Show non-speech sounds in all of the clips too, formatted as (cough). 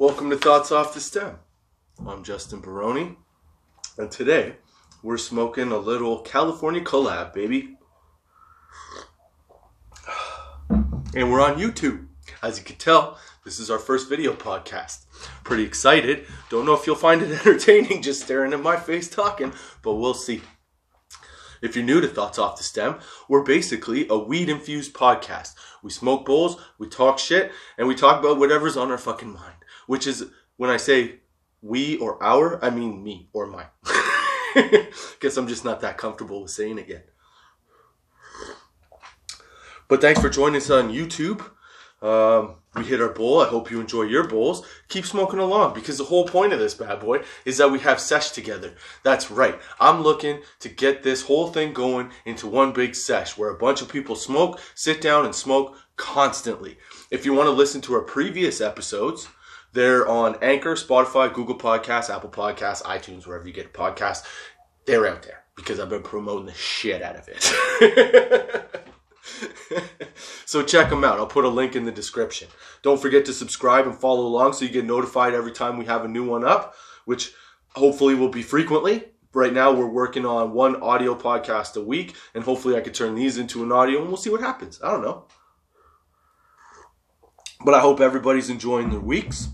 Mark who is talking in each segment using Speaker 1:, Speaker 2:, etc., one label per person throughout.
Speaker 1: Welcome to Thoughts Off the Stem. I'm Justin Baroni, and today we're smoking a little California collab, baby. And we're on YouTube. As you can tell, this is our first video podcast. Pretty excited. Don't know if you'll find it (laughs) entertaining just staring at my face talking, but we'll see. If you're new to Thoughts Off the Stem, we're basically a weed infused podcast. We smoke bowls, we talk shit, and we talk about whatever's on our fucking mind. Which is, when I say we or our, I mean me or mine. (laughs) Guess I'm just not that comfortable with saying it yet. But thanks for joining us on YouTube. Um, we hit our bowl. I hope you enjoy your bowls. Keep smoking along because the whole point of this bad boy is that we have sesh together. That's right. I'm looking to get this whole thing going into one big sesh where a bunch of people smoke, sit down and smoke constantly. If you want to listen to our previous episodes, they're on Anchor, Spotify, Google Podcasts, Apple Podcasts, iTunes, wherever you get podcasts. They're out there because I've been promoting the shit out of it. (laughs) so check them out. I'll put a link in the description. Don't forget to subscribe and follow along so you get notified every time we have a new one up, which hopefully will be frequently. Right now, we're working on one audio podcast a week, and hopefully, I could turn these into an audio, and we'll see what happens. I don't know. But I hope everybody's enjoying their weeks.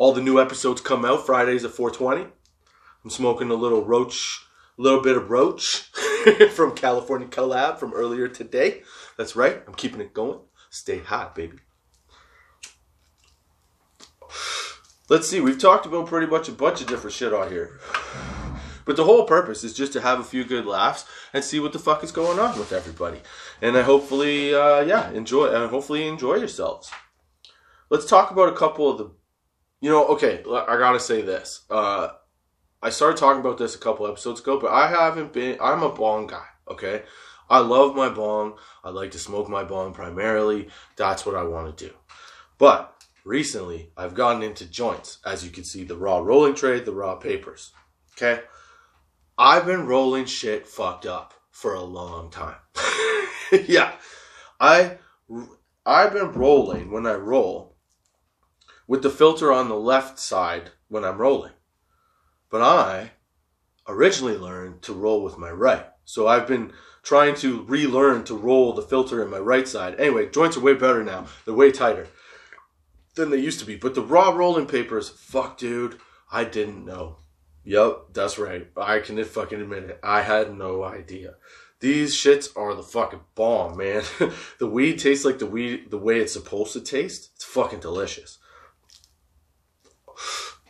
Speaker 1: All the new episodes come out Fridays at 420. I'm smoking a little roach, a little bit of roach (laughs) from California collab from earlier today. That's right. I'm keeping it going. Stay hot, baby. Let's see. We've talked about pretty much a bunch of different shit out here. But the whole purpose is just to have a few good laughs and see what the fuck is going on with everybody. And I hopefully, uh, yeah, enjoy. And uh, hopefully enjoy yourselves. Let's talk about a couple of the. You know, okay, I gotta say this. Uh, I started talking about this a couple episodes ago, but I haven't been. I'm a bong guy. Okay, I love my bong. I like to smoke my bong primarily. That's what I want to do. But recently, I've gotten into joints. As you can see, the raw rolling tray, the raw papers. Okay, I've been rolling shit fucked up for a long time. (laughs) yeah, I I've been rolling when I roll with the filter on the left side when I'm rolling. But I originally learned to roll with my right. So I've been trying to relearn to roll the filter in my right side. Anyway, joints are way better now. They're way tighter than they used to be. But the raw rolling papers, fuck, dude, I didn't know. Yep, that's right. I can fucking admit it. I had no idea. These shits are the fucking bomb, man. (laughs) the weed tastes like the weed the way it's supposed to taste. It's fucking delicious.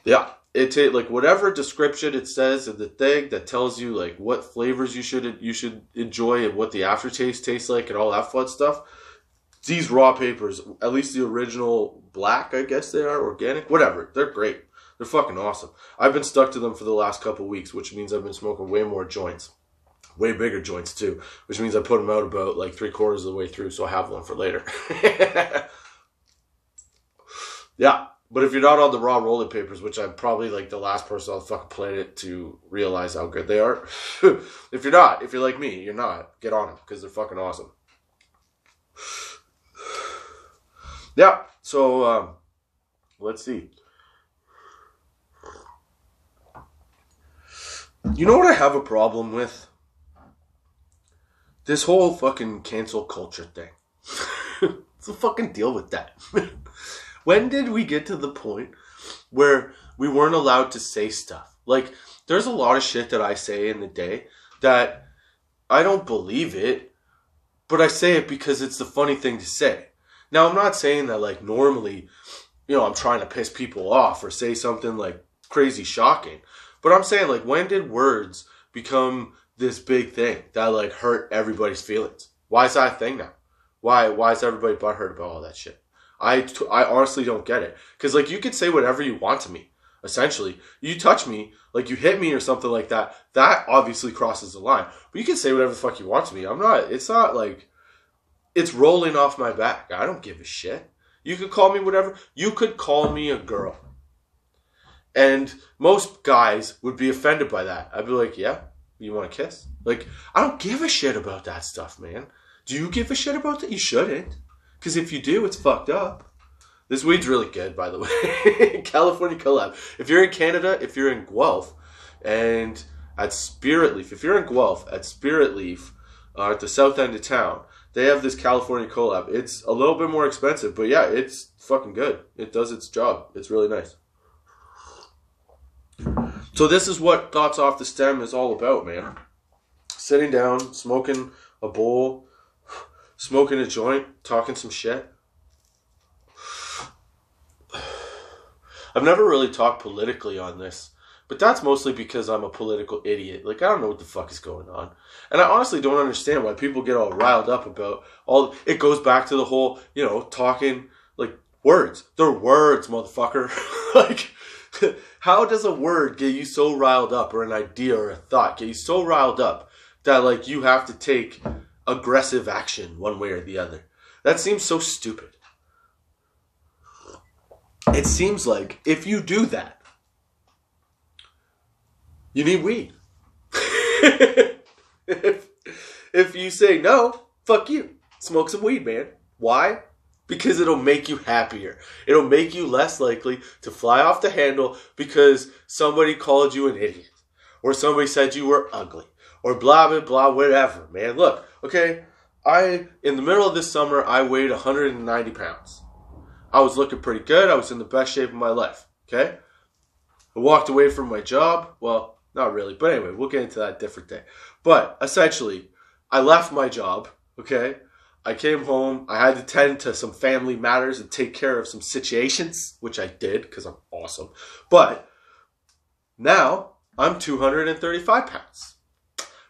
Speaker 1: Yeah, it like whatever description it says in the thing that tells you like what flavors you should you should enjoy and what the aftertaste tastes like and all that fun stuff. These raw papers, at least the original black, I guess they are organic, whatever. They're great. They're fucking awesome. I've been stuck to them for the last couple weeks, which means I've been smoking way more joints, way bigger joints too. Which means I put them out about like three quarters of the way through, so I have one for later. (laughs) yeah, but if you're not on the raw rolling papers, which I'm probably like the last person on the fucking planet to realize how good they are, (laughs) if you're not, if you're like me, you're not, get on them because they're fucking awesome. (sighs) Yeah, so um, let's see. You know what I have a problem with? This whole fucking cancel culture thing. (laughs) The fucking deal with that? (laughs) when did we get to the point where we weren't allowed to say stuff? Like, there's a lot of shit that I say in the day that I don't believe it, but I say it because it's the funny thing to say. Now, I'm not saying that, like, normally, you know, I'm trying to piss people off or say something, like, crazy shocking. But I'm saying, like, when did words become this big thing that, like, hurt everybody's feelings? Why is that a thing now? Why, why is everybody butthurt about all that shit? I, I honestly don't get it. Because, like, you could say whatever you want to me, essentially. You touch me, like, you hit me or something like that. That obviously crosses the line. But you can say whatever the fuck you want to me. I'm not, it's not like, it's rolling off my back. I don't give a shit. You could call me whatever. You could call me a girl. And most guys would be offended by that. I'd be like, yeah, you want to kiss? Like, I don't give a shit about that stuff, man. Do you give a shit about that? You shouldn't. Because if you do, it's fucked up. This weed's really good, by the way. (laughs) California collab. If you're in Canada, if you're in Guelph, and at Spirit Leaf, if you're in Guelph at Spirit Leaf, uh, at the south end of town, they have this California collab. It's a little bit more expensive, but yeah, it's fucking good. It does its job. It's really nice. So this is what Thoughts Off the Stem is all about, man. Sitting down, smoking a bowl, smoking a joint, talking some shit. I've never really talked politically on this, but that's mostly because I'm a political idiot. Like I don't know what the fuck is going on. And I honestly don't understand why people get all riled up about all it goes back to the whole, you know, talking like words. They're words, motherfucker. (laughs) like how does a word get you so riled up or an idea or a thought get you so riled up that like you have to take aggressive action one way or the other? That seems so stupid. It seems like if you do that, you need weed. (laughs) if, if you say no, fuck you. Smoke some weed, man. Why? Because it'll make you happier. It'll make you less likely to fly off the handle because somebody called you an idiot. Or somebody said you were ugly. Or blah, blah, blah, whatever, man. Look, okay, I, in the middle of this summer, I weighed 190 pounds. I was looking pretty good. I was in the best shape of my life, okay? I walked away from my job. Well, not really, but anyway, we'll get into that different day. But essentially, I left my job, okay? I came home. I had to tend to some family matters and take care of some situations, which I did because I'm awesome. But now I'm 235 pounds.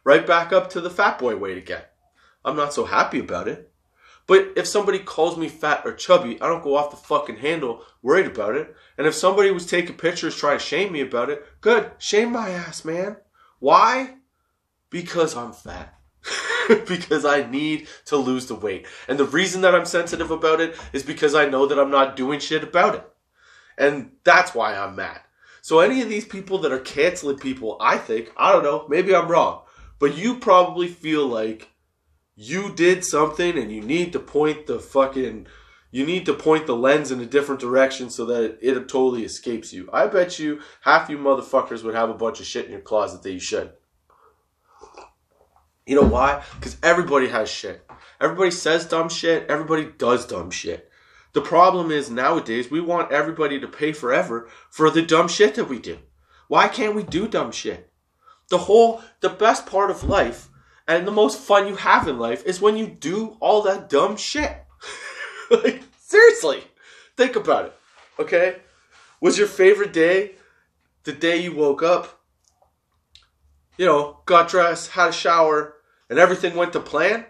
Speaker 1: Right back up to the fat boy weight again. I'm not so happy about it. But if somebody calls me fat or chubby, I don't go off the fucking handle worried about it. And if somebody was taking pictures trying to shame me about it, good, shame my ass, man. Why? Because I'm fat. (laughs) because I need to lose the weight. And the reason that I'm sensitive about it is because I know that I'm not doing shit about it. And that's why I'm mad. So any of these people that are canceling people, I think, I don't know, maybe I'm wrong, but you probably feel like you did something and you need to point the fucking you need to point the lens in a different direction so that it totally escapes you. I bet you half you motherfuckers would have a bunch of shit in your closet that you should. You know why? Because everybody has shit. Everybody says dumb shit. Everybody does dumb shit. The problem is nowadays we want everybody to pay forever for the dumb shit that we do. Why can't we do dumb shit? The whole, the best part of life and the most fun you have in life is when you do all that dumb shit. (laughs) like, seriously, think about it. Okay? Was your favorite day the day you woke up, you know, got dressed, had a shower, and everything went to plan?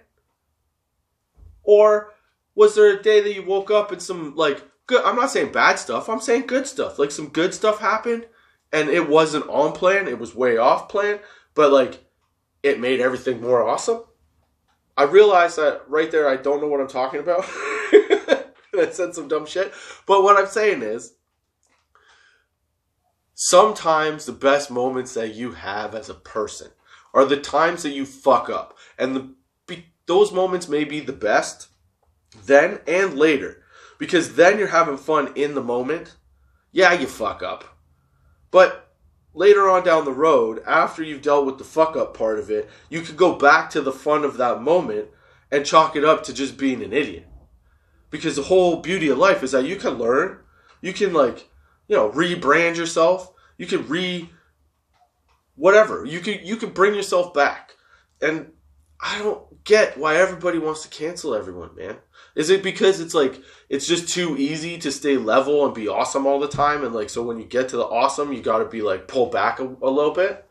Speaker 1: Or was there a day that you woke up and some, like, good, I'm not saying bad stuff, I'm saying good stuff. Like, some good stuff happened and it wasn't on plan, it was way off plan, but, like, it made everything more awesome. I realized that right there, I don't know what I'm talking about. (laughs) I said some dumb shit. But what I'm saying is, sometimes the best moments that you have as a person are the times that you fuck up. And the, those moments may be the best then and later. Because then you're having fun in the moment. Yeah, you fuck up. But later on down the road, after you've dealt with the fuck up part of it, you could go back to the fun of that moment and chalk it up to just being an idiot. Because the whole beauty of life is that you can learn, you can like, you know, rebrand yourself, you can re whatever. You can you can bring yourself back. And I don't get why everybody wants to cancel everyone, man. Is it because it's like it's just too easy to stay level and be awesome all the time, and like so when you get to the awesome, you got to be like pull back a, a little bit?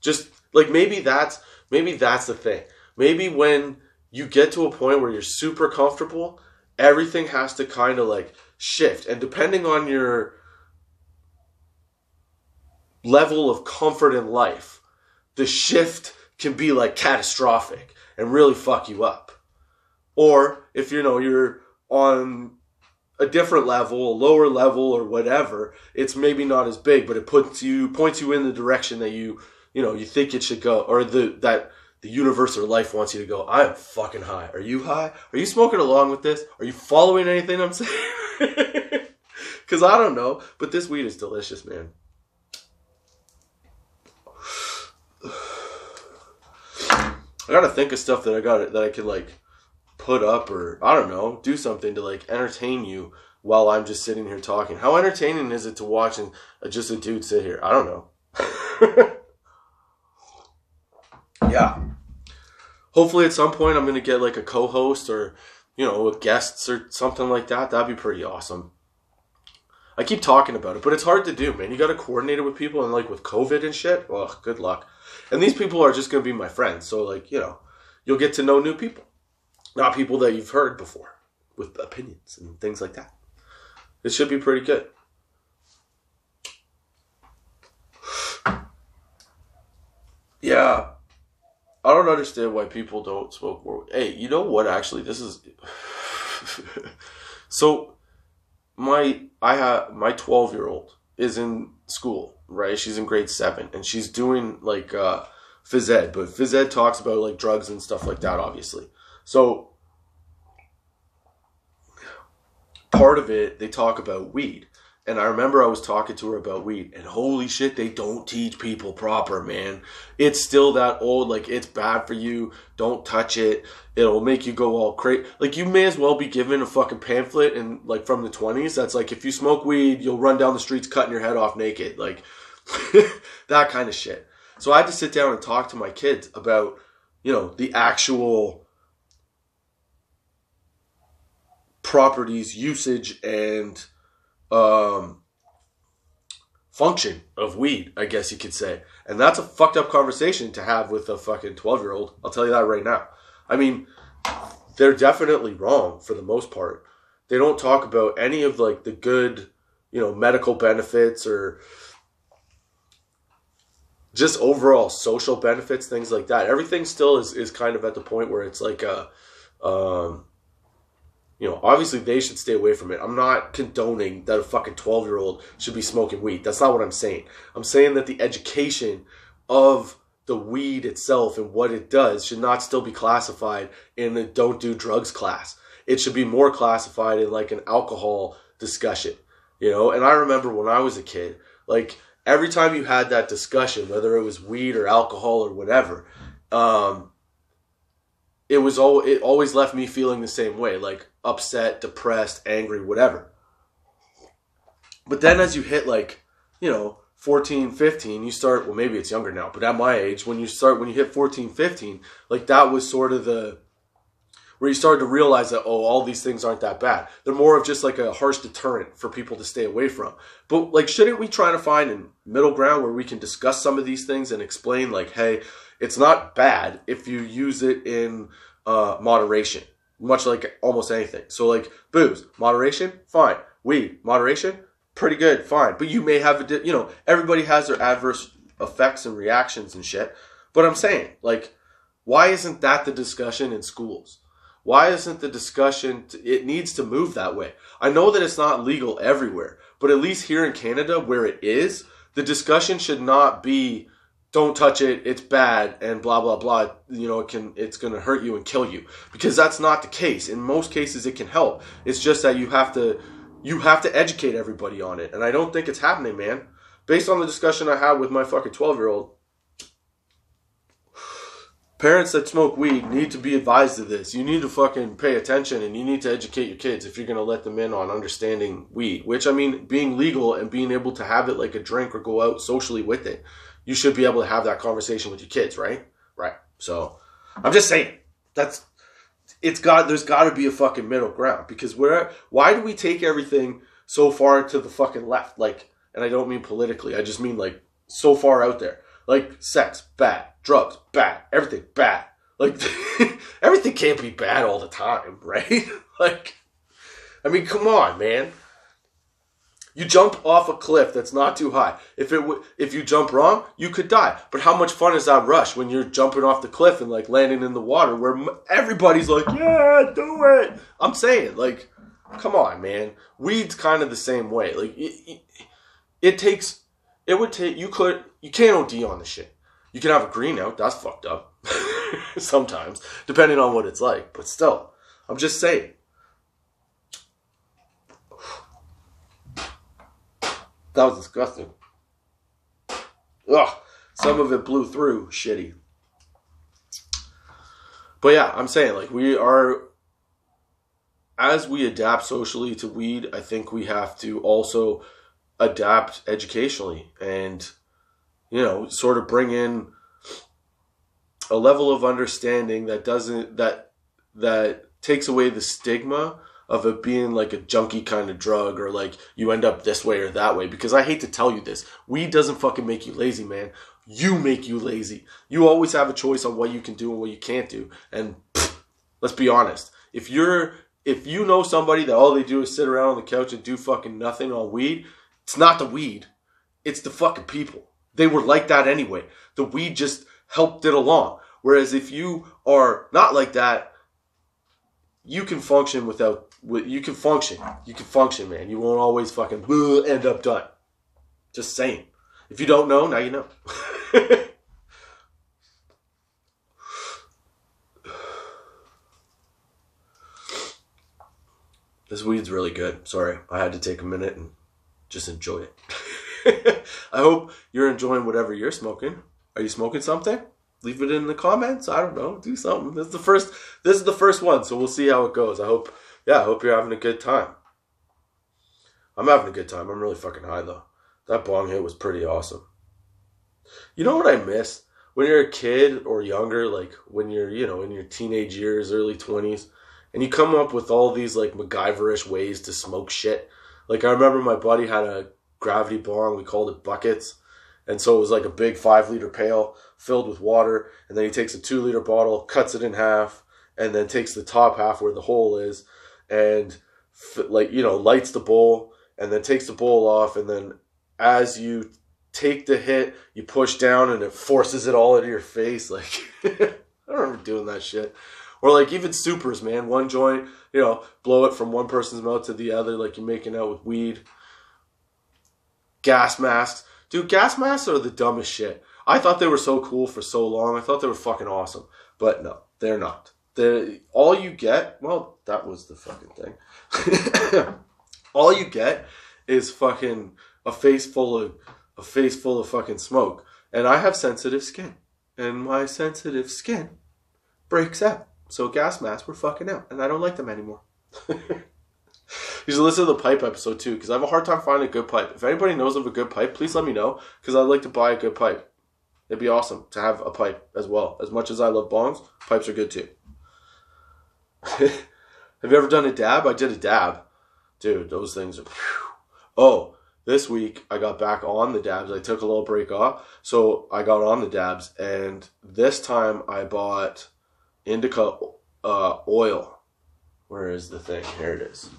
Speaker 1: Just like maybe that's maybe that's the thing. Maybe when you get to a point where you're super comfortable, everything has to kind of like shift, and depending on your level of comfort in life, the shift can be like catastrophic and really fuck you up. Or if you know you're on a different level, a lower level or whatever, it's maybe not as big, but it puts you points you in the direction that you you know you think it should go or the that the universe or life wants you to go. I am fucking high. Are you high? Are you smoking along with this? Are you following anything I'm saying? (laughs) Because I don't know, but this weed is delicious, man. I gotta think of stuff that I got that I could like put up or I don't know, do something to like entertain you while I'm just sitting here talking. How entertaining is it to watch and just a dude sit here? I don't know. (laughs) yeah. Hopefully, at some point, I'm gonna get like a co-host or you know guests or something like that. That'd be pretty awesome. I keep talking about it, but it's hard to do, man. You got to coordinate it with people, and like with COVID and shit. Well, good luck. And these people are just gonna be my friends, so like you know, you'll get to know new people, not people that you've heard before with opinions and things like that. It should be pretty good. Yeah. I don't understand why people don't smoke more. Hey, you know what? Actually, this is (laughs) so. My I have my twelve year old is in school, right? She's in grade seven, and she's doing like uh, phys ed, but phys ed talks about like drugs and stuff like that, obviously. So part of it, they talk about weed. And I remember I was talking to her about weed, and holy shit, they don't teach people proper, man. It's still that old, like, it's bad for you, don't touch it, it'll make you go all crazy. Like, you may as well be given a fucking pamphlet and, like, from the 20s that's like, if you smoke weed, you'll run down the streets cutting your head off naked. Like, (laughs) that kind of shit. So I had to sit down and talk to my kids about, you know, the actual properties, usage, and um, function of weed, I guess you could say. And that's a fucked up conversation to have with a fucking 12 year old. I'll tell you that right now. I mean, they're definitely wrong for the most part. They don't talk about any of like the good, you know, medical benefits or just overall social benefits, things like that. Everything still is, is kind of at the point where it's like a, um, you know, obviously they should stay away from it. I'm not condoning that a fucking 12 year old should be smoking weed. That's not what I'm saying. I'm saying that the education of the weed itself and what it does should not still be classified in the don't do drugs class. It should be more classified in like an alcohol discussion, you know? And I remember when I was a kid, like every time you had that discussion, whether it was weed or alcohol or whatever, um, it was all it always left me feeling the same way, like upset, depressed, angry, whatever. But then as you hit like, you know, 14, 15, you start, well, maybe it's younger now, but at my age, when you start, when you hit 14, 15, like that was sort of the, where you started to realize that, oh, all these things aren't that bad. They're more of just like a harsh deterrent for people to stay away from. But like, shouldn't we try to find a middle ground where we can discuss some of these things and explain, like, hey, it's not bad if you use it in uh, moderation, much like almost anything. So, like booze, moderation, fine. Weed, moderation, pretty good, fine. But you may have a, you know, everybody has their adverse effects and reactions and shit. But I'm saying, like, why isn't that the discussion in schools? Why isn't the discussion, it needs to move that way? I know that it's not legal everywhere, but at least here in Canada where it is, the discussion should not be don't touch it it's bad and blah blah blah you know it can it's to hurt you and kill you. Because that's not the case. In most cases it can help. It's just that you have to you have to educate everybody on it. And i don't think it's happening man. Based on the discussion i had with my fucking 12 year old parents that smoke weed need to be advised of this. You need to fucking pay attention and you need to educate your kids if you're to let them in on understanding weed. Which i mean being legal and being able to have it like a drink or go out socially with it you should be able to have that conversation with your kids, right? Right. So I'm just saying that's it's got there's got to be a fucking middle ground because where why do we take everything so far to the fucking left? Like, and I don't mean politically, I just mean like so far out there. Like sex, bad. Drugs, bad. Everything, bad. Like (laughs) everything can't be bad all the time, right? (laughs) like, I mean, come on, man. You jump off a cliff that's not too high. If it w- if you jump wrong, you could die. But how much fun is that rush when you're jumping off the cliff and like landing in the water where everybody's like, "Yeah, do it." I'm saying, like, come on, man. Weed's kind of the same way. Like it, it, it takes it would take you could you can't OD on the shit. You can have a green out, that's fucked up. (laughs) Sometimes, depending on what it's like, but still. I'm just saying. That was disgusting. Ugh. Some of it blew through. Shitty. But yeah, I'm saying like we are as we adapt socially to weed, I think we have to also adapt educationally and you know, sort of bring in a level of understanding that doesn't that that takes away the stigma of it being like a junky kind of drug or like you end up this way or that way because I hate to tell you this, weed doesn't fucking make you lazy, man. You make you lazy. You always have a choice on what you can do and what you can't do. And pff, let's be honest, if you're if you know somebody that all they do is sit around on the couch and do fucking nothing on weed, it's not the weed. It's the fucking people. They were like that anyway. The weed just helped it along. Whereas if you are not like that, you can function without. You can function. You can function, man. You won't always fucking end up done. Just saying. If you don't know, now you know. (laughs) this weed's really good. Sorry, I had to take a minute and just enjoy it. (laughs) I hope you're enjoying whatever you're smoking. Are you smoking something? Leave it in the comments. I don't know. Do something. This is the first. This is the first one, so we'll see how it goes. I hope. Yeah, I hope you're having a good time. I'm having a good time. I'm really fucking high though. That bong hit was pretty awesome. You know what I miss when you're a kid or younger, like when you're you know in your teenage years, early twenties, and you come up with all these like MacGyverish ways to smoke shit. Like I remember my buddy had a gravity bong. We called it buckets. And so it was like a big five liter pail filled with water. And then he takes a two liter bottle, cuts it in half, and then takes the top half where the hole is and like, you know, lights the bowl and then takes the bowl off. And then as you take the hit, you push down and it forces it all into your face. (laughs) Like, I remember doing that shit. Or like even supers, man. One joint, you know, blow it from one person's mouth to the other, like you're making out with weed gas masks. Dude, gas masks are the dumbest shit. I thought they were so cool for so long. I thought they were fucking awesome. But no, they're not. The all you get, well, that was the fucking thing. (laughs) all you get is fucking a face full of a face full of fucking smoke. And I have sensitive skin. And my sensitive skin breaks out. So gas masks were fucking out. And I don't like them anymore. (laughs) You should listen to the pipe episode too, because I have a hard time finding a good pipe. If anybody knows of a good pipe, please let me know, because I'd like to buy a good pipe. It'd be awesome to have a pipe as well. As much as I love bongs, pipes are good too. (laughs) have you ever done a dab? I did a dab. Dude, those things are. Whew. Oh, this week I got back on the dabs. I took a little break off, so I got on the dabs, and this time I bought indica uh, oil. Where is the thing? Here it is.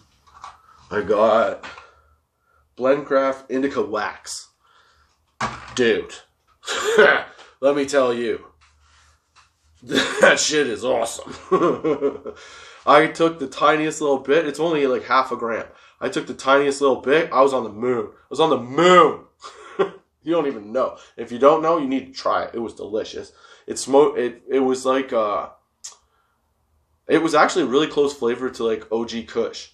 Speaker 1: I got Blendcraft Indica Wax. Dude, (laughs) let me tell you, (laughs) that shit is awesome. (laughs) I took the tiniest little bit. It's only like half a gram. I took the tiniest little bit. I was on the moon. I was on the moon. (laughs) you don't even know. If you don't know, you need to try it. It was delicious. It smoked. It it was like uh. It was actually really close flavor to like OG Kush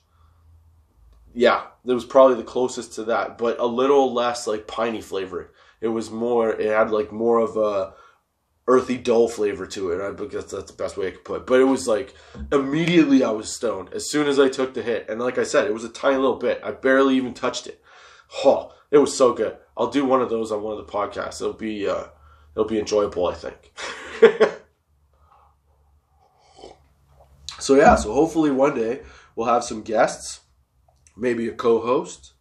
Speaker 1: yeah, it was probably the closest to that, but a little less like piney flavoring. It was more. It had like more of a earthy, dull flavor to it. I guess that's the best way I could put. it. But it was like immediately I was stoned as soon as I took the hit, and like I said, it was a tiny little bit. I barely even touched it. Oh, it was so good. I'll do one of those on one of the podcasts. It'll be uh, it'll be enjoyable, I think. (laughs) so yeah, so hopefully one day we'll have some guests maybe a co-host.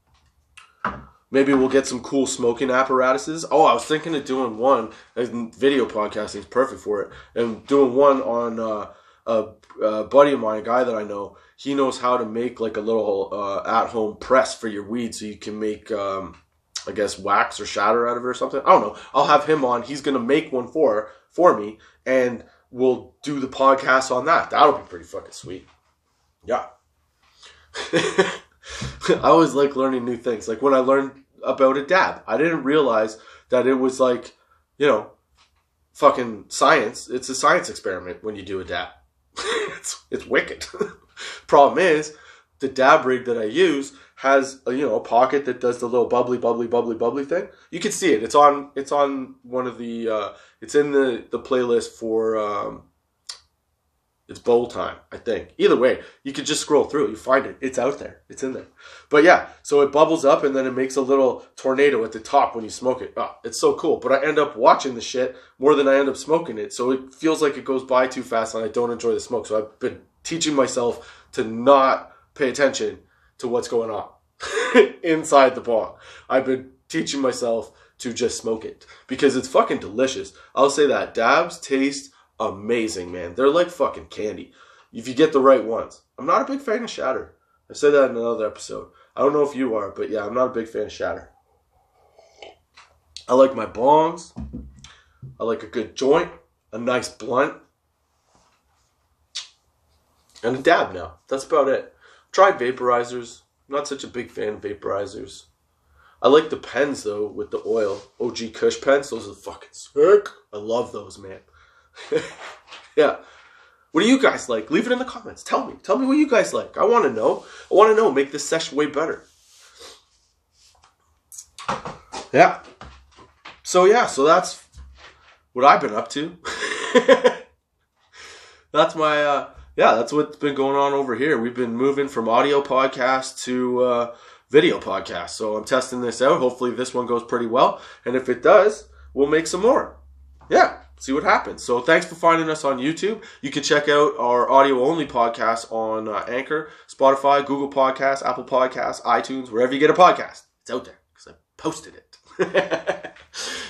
Speaker 1: Maybe we'll get some cool smoking apparatuses. Oh, I was thinking of doing one. Video podcasting is perfect for it. And doing one on uh, a, a, buddy of mine, a guy that I know. He knows how to make like a little uh, at-home press for your weed, so you can make, um, I guess, wax or shatter out of it or something. I don't know. I'll have him on. He's gonna make one for for me, and we'll do the podcast on that. That'll be pretty fucking sweet. Yeah. (laughs) I always like learning new things. Like when I learned about a dab, I didn't realize that it was like, you know, fucking science. It's a science experiment when you do a dab. (laughs) it's it's wicked. (laughs) Problem is, the dab rig that I use has a, you know a pocket that does the little bubbly, bubbly, bubbly, bubbly thing. You can see it. It's on. It's on one of the. Uh, it's in the the playlist for. Um, it's bowl time, I think. Either way, you could just scroll through. You find it. It's out there. It's in there. But yeah, so it bubbles up and then it makes a little tornado at the top when you smoke it. Oh, it's so cool. But I end up watching the shit more than I end up smoking it. So it feels like it goes by too fast and I don't enjoy the smoke. So I've been teaching myself to not pay attention to what's going on (laughs) inside the bong. I've been teaching myself to just smoke it because it's fucking delicious. I'll say that dabs taste amazing, man. They're like fucking candy if you get the right ones. I'm not a big fan of shatter. I said that in another episode. I don't know if you are, but yeah, I'm not a big fan of shatter. I like my bongs. I like a good joint, a nice blunt, and a dab now. That's about it. Try vaporizers. not such a big fan of vaporizers. I like the pens though with the oil. OG Kush pens. Those are fucking sick. I love those, man. (laughs) yeah. What do you guys like? Leave it in the comments. Tell me. Tell me what you guys like. I want to know. I want to know. Make this session way better. Yeah. So yeah, so that's what I've been up to. (laughs) that's my uh yeah, that's what's been going on over here. We've been moving from audio podcast to uh video podcast. So I'm testing this out. Hopefully this one goes pretty well. And if it does, we'll make some more. Yeah see what happens. So thanks for finding us on YouTube. You can check out our audio only podcast on uh, Anchor, Spotify, Google Podcasts, Apple Podcasts, iTunes, wherever you get a podcast. It's out there because I posted it. (laughs)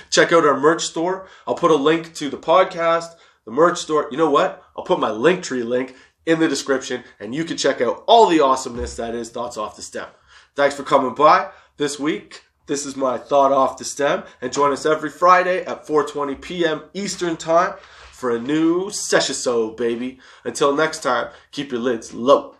Speaker 1: check out our merch store. I'll put a link to the podcast, the merch store. You know what? I'll put my Linktree link in the description and you can check out all the awesomeness that is Thoughts Off the Stem. Thanks for coming by this week. This is my thought off the stem, and join us every Friday at 4:20 p.m. Eastern Time for a new session, so baby. Until next time, keep your lids low.